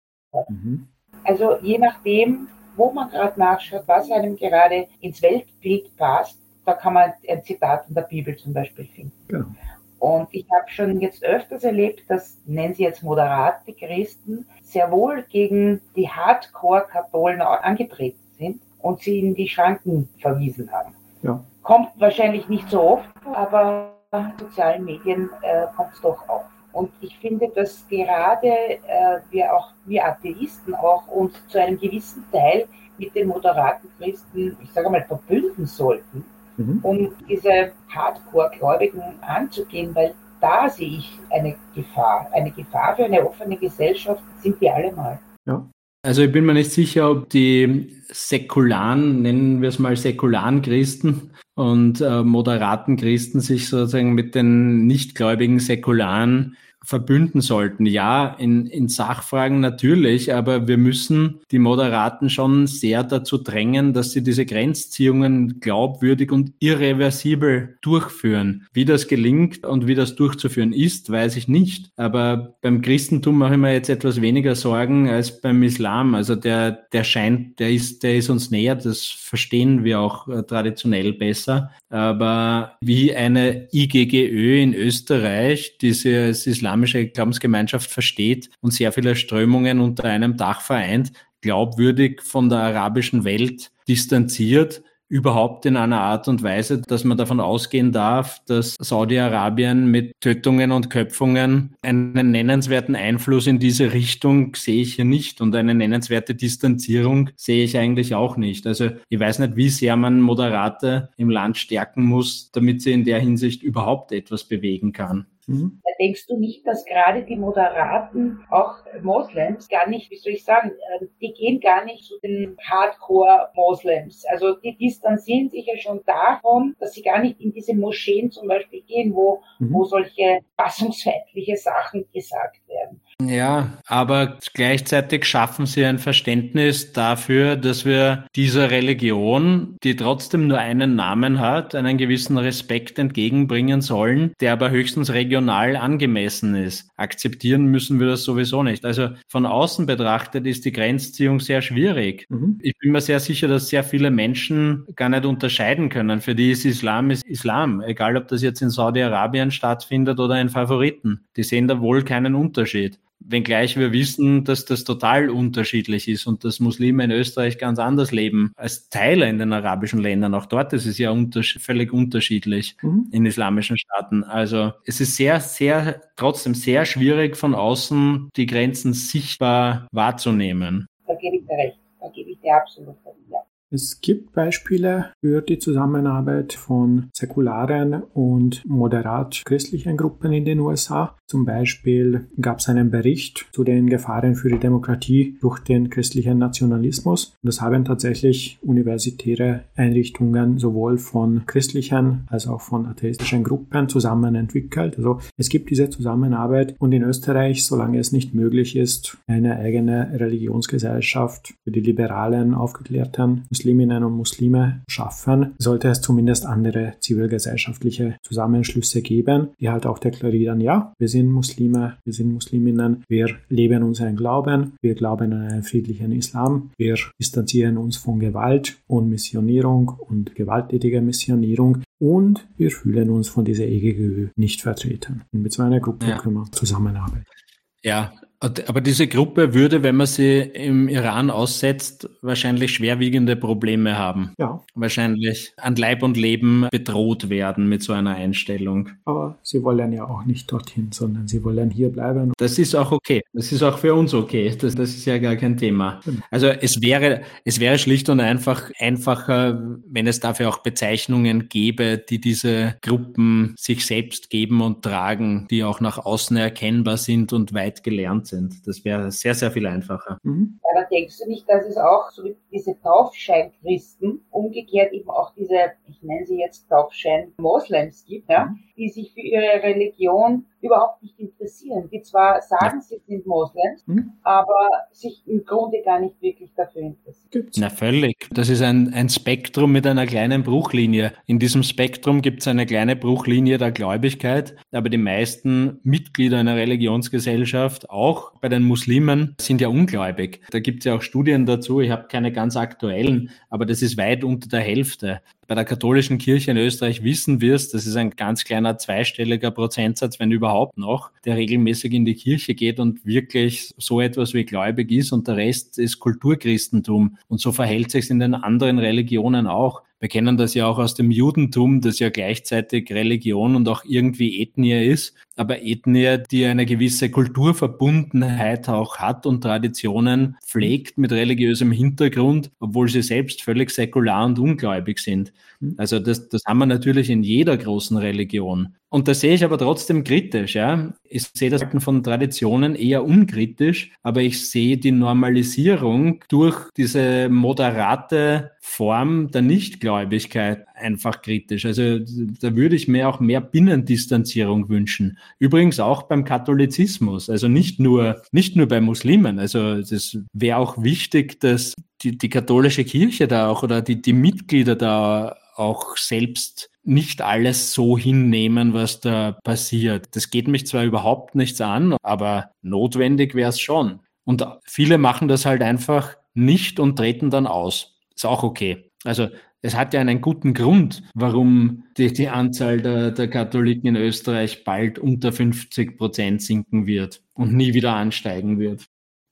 [SPEAKER 2] Mhm. Also je nachdem, wo man gerade nachschaut, was einem gerade ins Weltbild passt, da kann man ein Zitat in der Bibel zum Beispiel finden. Genau. Und ich habe schon jetzt öfters erlebt, dass, nennen Sie jetzt moderate Christen, sehr wohl gegen die Hardcore-Katholen angetreten sind und sie in die Schranken verwiesen haben. Ja. Kommt wahrscheinlich nicht so oft, aber sozialen Medien äh, kommt es doch auf. Und ich finde, dass gerade äh, wir auch, wir Atheisten auch uns zu einem gewissen Teil mit den moderaten Christen, ich sage mal, verbünden sollten, mhm. um diese Hardcore-Gläubigen anzugehen, weil da sehe ich eine Gefahr. Eine Gefahr für eine offene Gesellschaft sind wir alle mal.
[SPEAKER 3] Ja. Also ich bin mir nicht sicher, ob die säkularen, nennen wir es mal säkularen Christen und äh, moderaten Christen sich sozusagen mit den nichtgläubigen säkularen verbünden sollten. Ja, in, in Sachfragen natürlich, aber wir müssen die Moderaten schon sehr dazu drängen, dass sie diese Grenzziehungen glaubwürdig und irreversibel durchführen. Wie das gelingt und wie das durchzuführen ist, weiß ich nicht. Aber beim Christentum mache ich mir jetzt etwas weniger Sorgen als beim Islam. Also der, der scheint, der ist, der ist uns näher, das verstehen wir auch äh, traditionell besser. Aber wie eine IGGÖ in Österreich dieses islamische Glaubensgemeinschaft versteht und sehr viele Strömungen unter einem Dach vereint, glaubwürdig von der arabischen Welt distanziert, überhaupt in einer Art und Weise, dass man davon ausgehen darf, dass Saudi-Arabien mit Tötungen und Köpfungen einen nennenswerten Einfluss in diese Richtung sehe ich hier nicht und eine nennenswerte Distanzierung sehe ich eigentlich auch nicht. Also ich weiß nicht, wie sehr man Moderate im Land stärken muss, damit sie in der Hinsicht überhaupt etwas bewegen kann.
[SPEAKER 2] Mhm. Denkst du nicht, dass gerade die Moderaten, auch Moslems, gar nicht, wie soll ich sagen, ähm, die gehen gar nicht zu den Hardcore-Moslems. Also die distanzieren sich ja schon davon, dass sie gar nicht in diese Moscheen zum Beispiel gehen, wo, mhm. wo solche fassungsfeindliche Sachen gesagt werden.
[SPEAKER 3] Ja, aber gleichzeitig schaffen sie ein Verständnis dafür, dass wir dieser Religion, die trotzdem nur einen Namen hat, einen gewissen Respekt entgegenbringen sollen, der aber höchstens regional angemessen ist. Akzeptieren müssen wir das sowieso nicht. Also von außen betrachtet ist die Grenzziehung sehr schwierig. Mhm. Ich bin mir sehr sicher, dass sehr viele Menschen gar nicht unterscheiden können. Für die ist Islam ist Islam, egal ob das jetzt in Saudi-Arabien stattfindet oder in Favoriten. Die sehen da wohl keinen Unterschied. Wenngleich wir wissen, dass das total unterschiedlich ist und dass Muslime in Österreich ganz anders leben als Teile in den arabischen Ländern. Auch dort ist es ja unters völlig unterschiedlich mhm. in islamischen Staaten. Also es ist sehr, sehr, trotzdem sehr schwierig von außen die Grenzen sichtbar wahrzunehmen.
[SPEAKER 2] Da gebe ich dir recht. Da gebe ich dir absolut recht. Ja.
[SPEAKER 4] Es gibt Beispiele für die Zusammenarbeit von säkularen und moderat christlichen Gruppen in den USA. Zum Beispiel gab es einen Bericht zu den Gefahren für die Demokratie durch den christlichen Nationalismus. Das haben tatsächlich universitäre Einrichtungen sowohl von christlichen als auch von atheistischen Gruppen zusammen entwickelt. Also es gibt diese Zusammenarbeit und in Österreich, solange es nicht möglich ist, eine eigene Religionsgesellschaft für die liberalen, aufgeklärten Musliminnen und Muslime schaffen, sollte es zumindest andere zivilgesellschaftliche Zusammenschlüsse geben, die halt auch deklarieren, ja, wir sind Muslime, wir sind Musliminnen, wir leben unseren Glauben, wir glauben an einen friedlichen Islam, wir distanzieren uns von Gewalt und Missionierung und gewalttätiger Missionierung und wir fühlen uns von dieser EGGÖ nicht vertreten. Und mit so einer Gruppe ja. können wir zusammenarbeiten.
[SPEAKER 3] Ja, aber diese Gruppe würde, wenn man sie im Iran aussetzt, wahrscheinlich schwerwiegende Probleme haben. Ja. Wahrscheinlich an Leib und Leben bedroht werden mit so einer Einstellung.
[SPEAKER 4] Aber sie wollen ja auch nicht dorthin, sondern sie wollen hier bleiben.
[SPEAKER 3] Das ist auch okay. Das ist auch für uns okay. Das, das ist ja gar kein Thema. Also es wäre, es wäre schlicht und einfach einfacher, wenn es dafür auch Bezeichnungen gäbe, die diese Gruppen sich selbst geben und tragen, die auch nach außen erkennbar sind und weit gelernt sind. Das wäre sehr, sehr viel einfacher.
[SPEAKER 2] Mhm. Aber denkst du nicht, dass es auch so wie diese Taufscheinchristen umgekehrt eben auch diese, ich nenne sie jetzt Taufschein-Moslems gibt, ja, mhm. die sich für ihre Religion überhaupt nicht interessieren, die zwar sagen, sie sind Moslems, hm? aber sich im Grunde gar nicht wirklich dafür interessieren.
[SPEAKER 3] Na völlig. Das ist ein, ein Spektrum mit einer kleinen Bruchlinie. In diesem Spektrum gibt es eine kleine Bruchlinie der Gläubigkeit, aber die meisten Mitglieder einer Religionsgesellschaft, auch bei den Muslimen, sind ja ungläubig. Da gibt es ja auch Studien dazu, ich habe keine ganz aktuellen, aber das ist weit unter der Hälfte. Bei der katholischen Kirche in Österreich wissen wir es, das ist ein ganz kleiner zweistelliger Prozentsatz, wenn überhaupt noch, der regelmäßig in die Kirche geht und wirklich so etwas wie gläubig ist und der Rest ist Kulturchristentum. Und so verhält sich es in den anderen Religionen auch. Wir kennen das ja auch aus dem Judentum, das ja gleichzeitig Religion und auch irgendwie Ethnie ist, aber Ethnie, die eine gewisse Kulturverbundenheit auch hat und Traditionen pflegt mit religiösem Hintergrund, obwohl sie selbst völlig säkular und ungläubig sind. Also das, das haben wir natürlich in jeder großen Religion. Und da sehe ich aber trotzdem kritisch, ja. Ich sehe das von Traditionen eher unkritisch, aber ich sehe die Normalisierung durch diese moderate Form der Nichtgläubigkeit einfach kritisch. Also da würde ich mir auch mehr Binnendistanzierung wünschen. Übrigens auch beim Katholizismus, also nicht nur, nicht nur bei Muslimen. Also das wäre auch wichtig, dass die, die katholische Kirche da auch oder die, die Mitglieder da auch selbst nicht alles so hinnehmen, was da passiert. Das geht mich zwar überhaupt nichts an, aber notwendig wäre es schon. Und viele machen das halt einfach nicht und treten dann aus. Ist auch okay. Also es hat ja einen guten Grund, warum die, die Anzahl der, der Katholiken in Österreich bald unter 50 Prozent sinken wird und nie wieder ansteigen wird.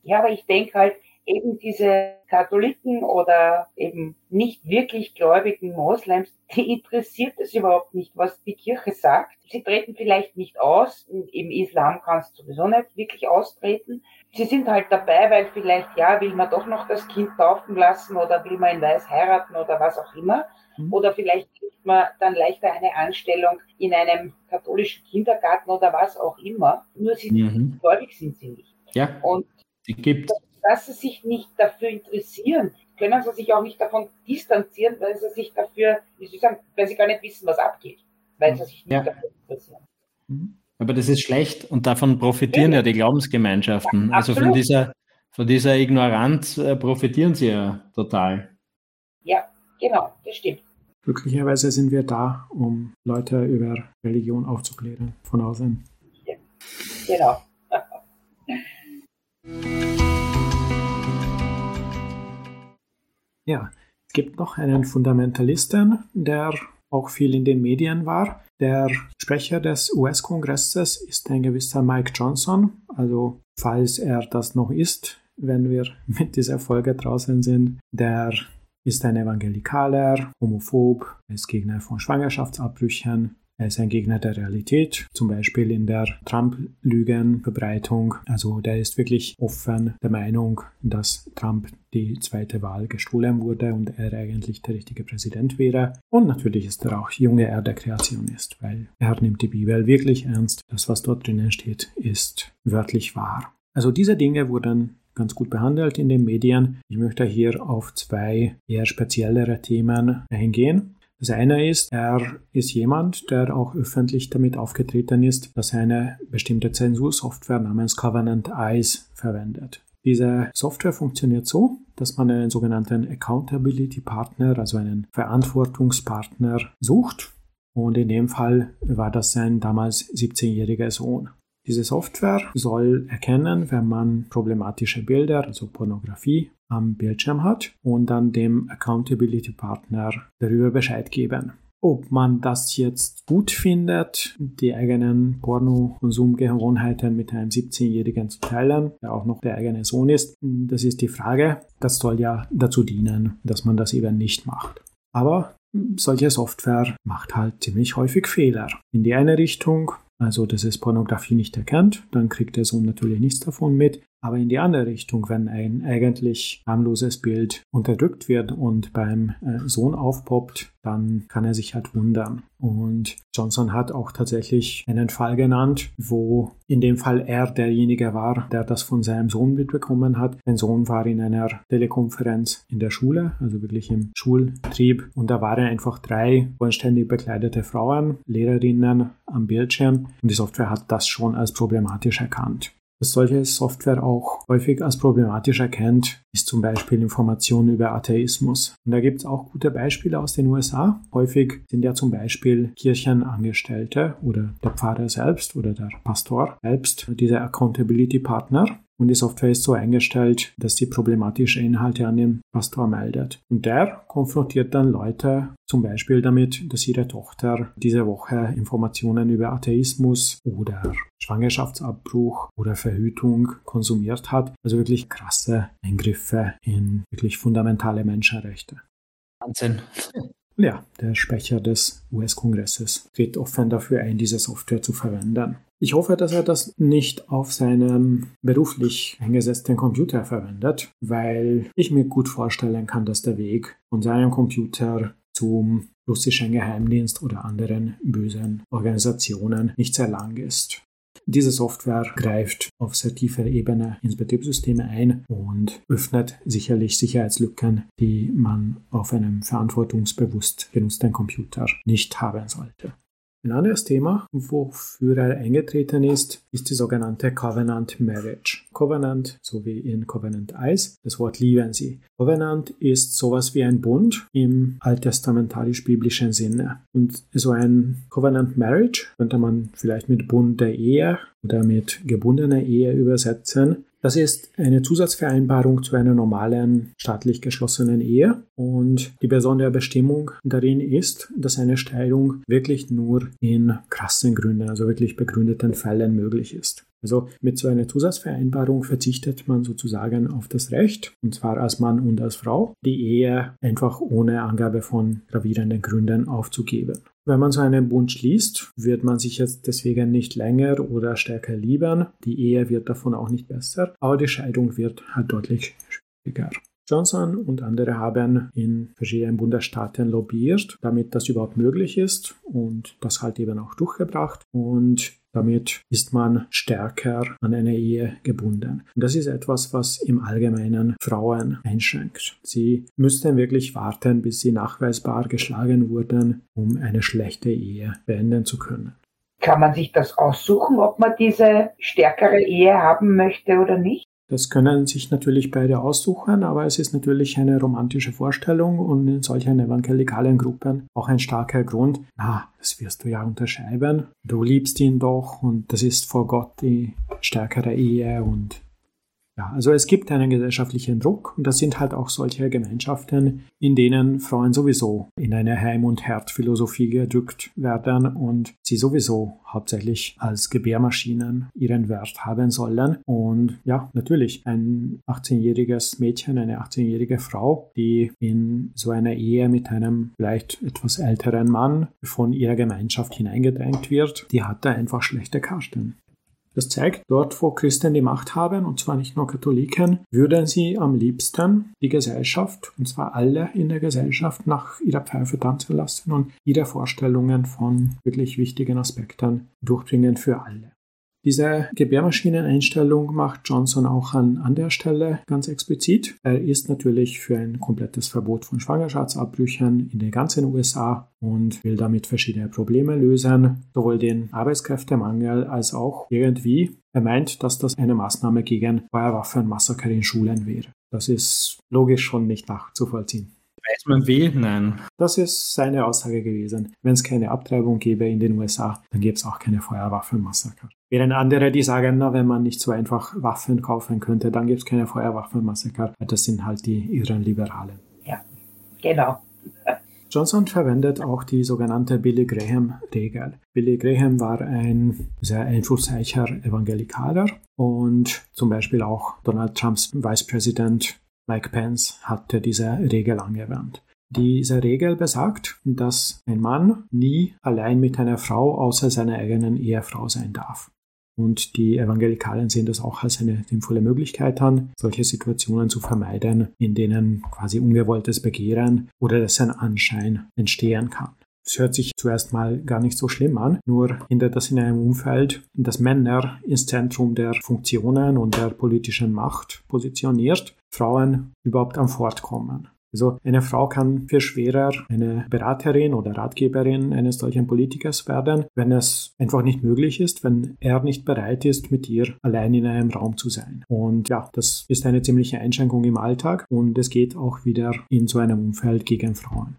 [SPEAKER 2] Ja, aber ich denke halt, eben diese Katholiken oder eben nicht wirklich gläubigen Moslems, die interessiert es überhaupt nicht, was die Kirche sagt. Sie treten vielleicht nicht aus. Im Islam kannst du sowieso nicht wirklich austreten. Sie sind halt dabei, weil vielleicht, ja, will man doch noch das Kind taufen lassen oder will man in Weiß heiraten oder was auch immer. Mhm. Oder vielleicht kriegt man dann leichter eine Anstellung in einem katholischen Kindergarten oder was auch immer. Nur sie mhm. gläubig sind sie nicht.
[SPEAKER 3] Ja. Und die gibt
[SPEAKER 2] dass sie sich nicht dafür interessieren, können sie sich auch nicht davon distanzieren, weil sie sich dafür, wie Sie sagen, weil sie gar nicht wissen, was abgeht, weil sie sich nicht ja. dafür interessieren.
[SPEAKER 3] Mhm. Aber das ist schlecht und davon profitieren ja, ja die Glaubensgemeinschaften. Ja, also von dieser, von dieser Ignoranz äh, profitieren sie ja total.
[SPEAKER 2] Ja, genau, das stimmt.
[SPEAKER 4] Glücklicherweise sind wir da, um Leute über Religion aufzuklären von außen. Ja, genau. <laughs> Ja, es gibt noch einen Fundamentalisten, der auch viel in den Medien war. Der Sprecher des US-Kongresses ist ein gewisser Mike Johnson. Also falls er das noch ist, wenn wir <laughs> mit dieser Folge draußen sind, der ist ein Evangelikaler, homophob, ist Gegner von Schwangerschaftsabbrüchen, er ist ein Gegner der Realität, zum Beispiel in der Trump-Lügenverbreitung. Also der ist wirklich offen der Meinung, dass Trump die zweite Wahl gestohlen wurde und er eigentlich der richtige Präsident wäre. Und natürlich ist er auch junge Erde-Kreationist, weil er nimmt die Bibel wirklich ernst. Das, was dort drinnen steht, ist wörtlich wahr. Also diese Dinge wurden ganz gut behandelt in den Medien. Ich möchte hier auf zwei eher speziellere Themen eingehen. Das eine ist, er ist jemand, der auch öffentlich damit aufgetreten ist, dass er eine bestimmte Zensursoftware namens Covenant Eyes verwendet. Diese Software funktioniert so, dass man einen sogenannten Accountability Partner, also einen Verantwortungspartner sucht. Und in dem Fall war das sein damals 17-jähriger Sohn. Diese Software soll erkennen, wenn man problematische Bilder, also Pornografie, am Bildschirm hat und dann dem Accountability Partner darüber Bescheid geben. Ob man das jetzt gut findet, die eigenen Porno-Konsumgewohnheiten mit einem 17-Jährigen zu teilen, der auch noch der eigene Sohn ist, das ist die Frage. Das soll ja dazu dienen, dass man das eben nicht macht. Aber solche Software macht halt ziemlich häufig Fehler. In die eine Richtung also das ist Pornografie nicht erkannt, dann kriegt der Sohn natürlich nichts davon mit. Aber in die andere Richtung, wenn ein eigentlich harmloses Bild unterdrückt wird und beim äh, Sohn aufpoppt, dann kann er sich halt wundern. Und Johnson hat auch tatsächlich einen Fall genannt, wo in dem Fall er derjenige war, der das von seinem Sohn mitbekommen hat. Sein Sohn war in einer Telekonferenz in der Schule, also wirklich im Schultrieb. Und da waren einfach drei vollständig bekleidete Frauen, Lehrerinnen am Bildschirm. Und die Software hat das schon als problematisch erkannt. Was solche Software auch häufig als problematisch erkennt, ist zum Beispiel Informationen über Atheismus. Und da gibt es auch gute Beispiele aus den USA. Häufig sind ja zum Beispiel Kirchenangestellte oder der Pfarrer selbst oder der Pastor selbst dieser Accountability Partner. Und die Software ist so eingestellt, dass die problematische Inhalte an den Pastor meldet. Und der konfrontiert dann Leute zum Beispiel damit, dass ihre Tochter diese Woche Informationen über Atheismus oder Schwangerschaftsabbruch oder Verhütung konsumiert hat. Also wirklich krasse Eingriffe in wirklich fundamentale Menschenrechte.
[SPEAKER 3] Wahnsinn.
[SPEAKER 4] Ja, der Sprecher des US-Kongresses tritt offen dafür ein, diese Software zu verwenden. Ich hoffe, dass er das nicht auf seinem beruflich eingesetzten Computer verwendet, weil ich mir gut vorstellen kann, dass der Weg von seinem Computer zum russischen Geheimdienst oder anderen bösen Organisationen nicht sehr lang ist. Diese Software greift auf sehr tiefer Ebene ins Betriebssystem ein und öffnet sicherlich Sicherheitslücken, die man auf einem verantwortungsbewusst genutzten Computer nicht haben sollte. Ein anderes Thema, wofür er eingetreten ist, ist die sogenannte Covenant Marriage. Covenant, so wie in Covenant Eyes, das Wort lieben Sie. Covenant ist sowas wie ein Bund im alttestamentarisch-biblischen Sinne. Und so ein Covenant Marriage könnte man vielleicht mit Bund der Ehe oder mit gebundener Ehe übersetzen. Das ist eine Zusatzvereinbarung zu einer normalen staatlich geschlossenen Ehe und die besondere Bestimmung darin ist, dass eine Scheidung wirklich nur in krassen Gründen, also wirklich begründeten Fällen möglich ist. Also mit so einer Zusatzvereinbarung verzichtet man sozusagen auf das Recht, und zwar als Mann und als Frau, die Ehe einfach ohne Angabe von gravierenden Gründen aufzugeben. Wenn man so einen Bund schließt, wird man sich jetzt deswegen nicht länger oder stärker lieben. Die Ehe wird davon auch nicht besser, aber die Scheidung wird halt deutlich schwieriger. Johnson und andere haben in verschiedenen Bundesstaaten lobbyiert, damit das überhaupt möglich ist und das halt eben auch durchgebracht. Und damit ist man stärker an eine Ehe gebunden. Und das ist etwas, was im Allgemeinen Frauen einschränkt. Sie müssten wirklich warten, bis sie nachweisbar geschlagen wurden, um eine schlechte Ehe beenden zu können.
[SPEAKER 2] Kann man sich das aussuchen, ob man diese stärkere Ehe haben möchte oder nicht?
[SPEAKER 4] Das können sich natürlich beide aussuchen, aber es ist natürlich eine romantische Vorstellung und in solchen evangelikalen Gruppen auch ein starker Grund. Na, das wirst du ja unterschreiben. Du liebst ihn doch und das ist vor Gott die stärkere Ehe und ja, also es gibt einen gesellschaftlichen Druck und das sind halt auch solche Gemeinschaften, in denen Frauen sowieso in eine Heim- und Herdphilosophie gedrückt werden und sie sowieso hauptsächlich als Gebärmaschinen ihren Wert haben sollen. Und ja, natürlich, ein 18-jähriges Mädchen, eine 18-jährige Frau, die in so einer Ehe mit einem vielleicht etwas älteren Mann von ihrer Gemeinschaft hineingedrängt wird, die hat da einfach schlechte Karten. Das zeigt, dort wo Christen die Macht haben, und zwar nicht nur Katholiken, würden sie am liebsten die Gesellschaft, und zwar alle in der Gesellschaft, nach ihrer Pfeife tanzen lassen und ihre Vorstellungen von wirklich wichtigen Aspekten durchbringen für alle. Diese Gebärmaschineneinstellung macht Johnson auch an, an der Stelle ganz explizit. Er ist natürlich für ein komplettes Verbot von Schwangerschaftsabbrüchen in den ganzen USA und will damit verschiedene Probleme lösen, sowohl den Arbeitskräftemangel als auch irgendwie. Er meint, dass das eine Maßnahme gegen Feuerwaffenmassaker in Schulen wäre. Das ist logisch schon nicht nachzuvollziehen.
[SPEAKER 3] Weiß man wie? Nein.
[SPEAKER 4] Das ist seine Aussage gewesen. Wenn es keine Abtreibung gäbe in den USA, dann gäbe es auch keine Feuerwaffenmassaker. Während andere, die sagen, na, wenn man nicht so einfach Waffen kaufen könnte, dann gibt es keine Feuerwaffenmassaker. Das sind halt die irren Liberalen.
[SPEAKER 2] Ja, genau. <laughs>
[SPEAKER 4] Johnson verwendet auch die sogenannte Billy Graham-Regel. Billy Graham war ein sehr einflussreicher Evangelikaler und zum Beispiel auch Donald Trumps Vicepräsident Mike Pence hatte diese Regel angewandt. Diese Regel besagt, dass ein Mann nie allein mit einer Frau außer seiner eigenen Ehefrau sein darf. Und die Evangelikalen sehen das auch als eine sinnvolle Möglichkeit an, solche Situationen zu vermeiden, in denen quasi ungewolltes Begehren oder dessen Anschein entstehen kann. Es hört sich zuerst mal gar nicht so schlimm an, nur hindert das in einem Umfeld, das Männer ins Zentrum der Funktionen und der politischen Macht positioniert, Frauen überhaupt am Fortkommen. Also eine Frau kann viel schwerer eine Beraterin oder Ratgeberin eines solchen Politikers werden, wenn es einfach nicht möglich ist, wenn er nicht bereit ist, mit ihr allein in einem Raum zu sein. Und ja, das ist eine ziemliche Einschränkung im Alltag und es geht auch wieder in so einem Umfeld gegen Frauen.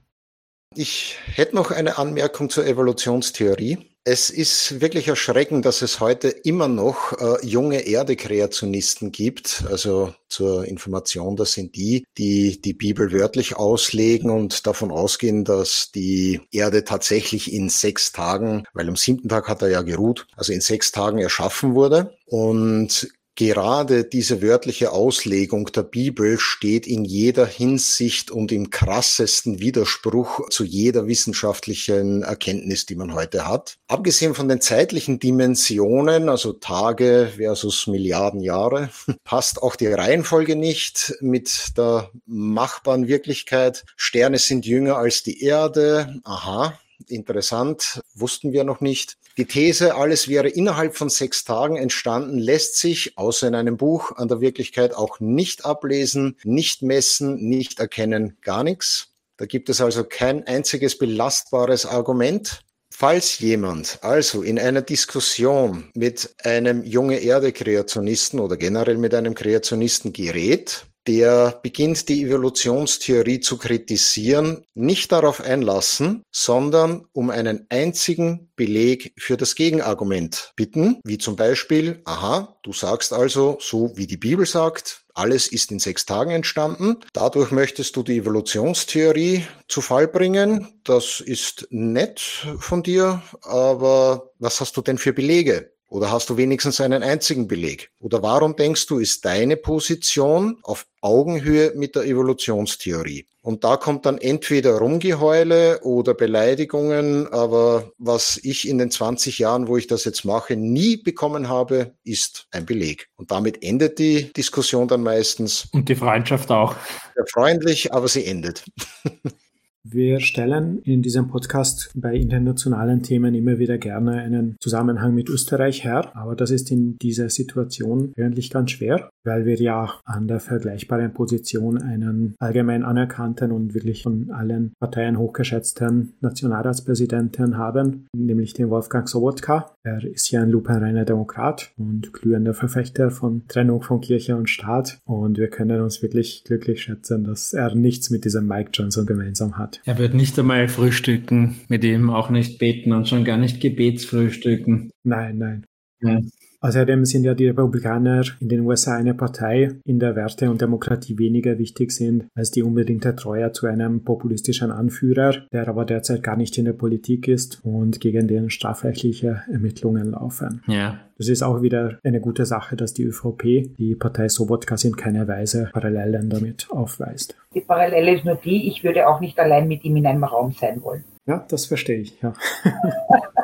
[SPEAKER 1] Ich hätte noch eine Anmerkung zur Evolutionstheorie. Es ist wirklich erschreckend, dass es heute immer noch äh, junge Erde-Kreationisten gibt. Also zur Information, das sind die, die die Bibel wörtlich auslegen und davon ausgehen, dass die Erde tatsächlich in sechs Tagen, weil am siebten Tag hat er ja geruht, also in sechs Tagen erschaffen wurde. Und gerade diese wörtliche Auslegung der Bibel steht in jeder Hinsicht und im krassesten Widerspruch zu jeder wissenschaftlichen Erkenntnis, die man heute hat. Abgesehen von den zeitlichen Dimensionen, also Tage versus Milliarden Jahre, <laughs> passt auch die Reihenfolge nicht mit der machbaren Wirklichkeit. Sterne sind jünger als die Erde. Aha, interessant, wussten wir noch nicht. Die These, alles wäre innerhalb von sechs Tagen entstanden, lässt sich, außer in einem Buch, an der Wirklichkeit auch nicht ablesen, nicht messen, nicht erkennen, gar nichts. Da gibt es also kein einziges belastbares Argument. Falls jemand also in einer Diskussion mit einem junge Erde Kreationisten oder generell mit einem Kreationisten gerät, der beginnt die Evolutionstheorie zu kritisieren, nicht darauf einlassen, sondern um einen einzigen Beleg für das Gegenargument bitten, wie zum Beispiel, aha, du sagst also, so wie die Bibel sagt, alles ist in sechs Tagen entstanden. Dadurch möchtest du die Evolutionstheorie zu Fall bringen. Das ist nett von dir, aber was hast du denn für Belege? Oder hast du wenigstens einen einzigen Beleg? Oder warum denkst du, ist deine Position auf Augenhöhe mit der Evolutionstheorie? Und da kommt dann entweder Rumgeheule oder Beleidigungen, aber was ich in den 20 Jahren, wo ich das jetzt mache, nie bekommen habe, ist ein Beleg. Und damit endet die Diskussion dann meistens.
[SPEAKER 3] Und die Freundschaft auch.
[SPEAKER 1] Sehr freundlich, aber sie endet. <laughs>
[SPEAKER 4] Wir stellen in diesem Podcast bei internationalen Themen immer wieder gerne einen Zusammenhang mit Österreich her, aber das ist in dieser Situation eigentlich ganz schwer, weil wir ja an der vergleichbaren Position einen allgemein anerkannten und wirklich von allen Parteien hochgeschätzten Nationalratspräsidenten haben, nämlich den Wolfgang Sobotka. Er ist ja ein lupenreiner Demokrat und glühender Verfechter von Trennung von Kirche und Staat und wir können uns wirklich glücklich schätzen, dass er nichts mit diesem Mike Johnson gemeinsam hat.
[SPEAKER 3] Er wird nicht einmal frühstücken, mit ihm auch nicht beten und schon gar nicht Gebetsfrühstücken.
[SPEAKER 4] Nein, nein. Ja. Außerdem sind ja die Republikaner in den USA eine Partei, in der Werte und Demokratie weniger wichtig sind als die unbedingte Treue zu einem populistischen Anführer, der aber derzeit gar nicht in der Politik ist und gegen den strafrechtliche Ermittlungen laufen.
[SPEAKER 3] Ja.
[SPEAKER 4] Das ist auch wieder eine gute Sache, dass die ÖVP die Partei Sobotka in keiner Weise Parallelen damit aufweist.
[SPEAKER 2] Die Parallele ist nur die, ich würde auch nicht allein mit ihm in einem Raum sein wollen.
[SPEAKER 4] Ja, das verstehe ich, ja. <laughs>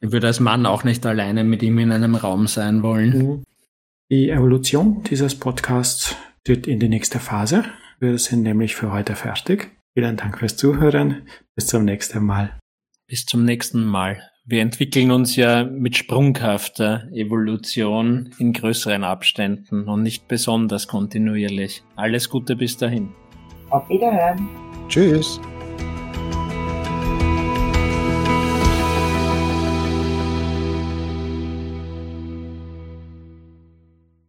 [SPEAKER 3] Ich würde als Mann auch nicht alleine mit ihm in einem Raum sein wollen. Mhm.
[SPEAKER 4] Die Evolution dieses Podcasts tritt in die nächste Phase. Wir sind nämlich für heute fertig. Vielen Dank fürs Zuhören. Bis zum nächsten Mal.
[SPEAKER 3] Bis zum nächsten Mal. Wir entwickeln uns ja mit sprunghafter Evolution in größeren Abständen und nicht besonders kontinuierlich. Alles Gute bis dahin.
[SPEAKER 2] Auf Wiederhören.
[SPEAKER 1] Tschüss.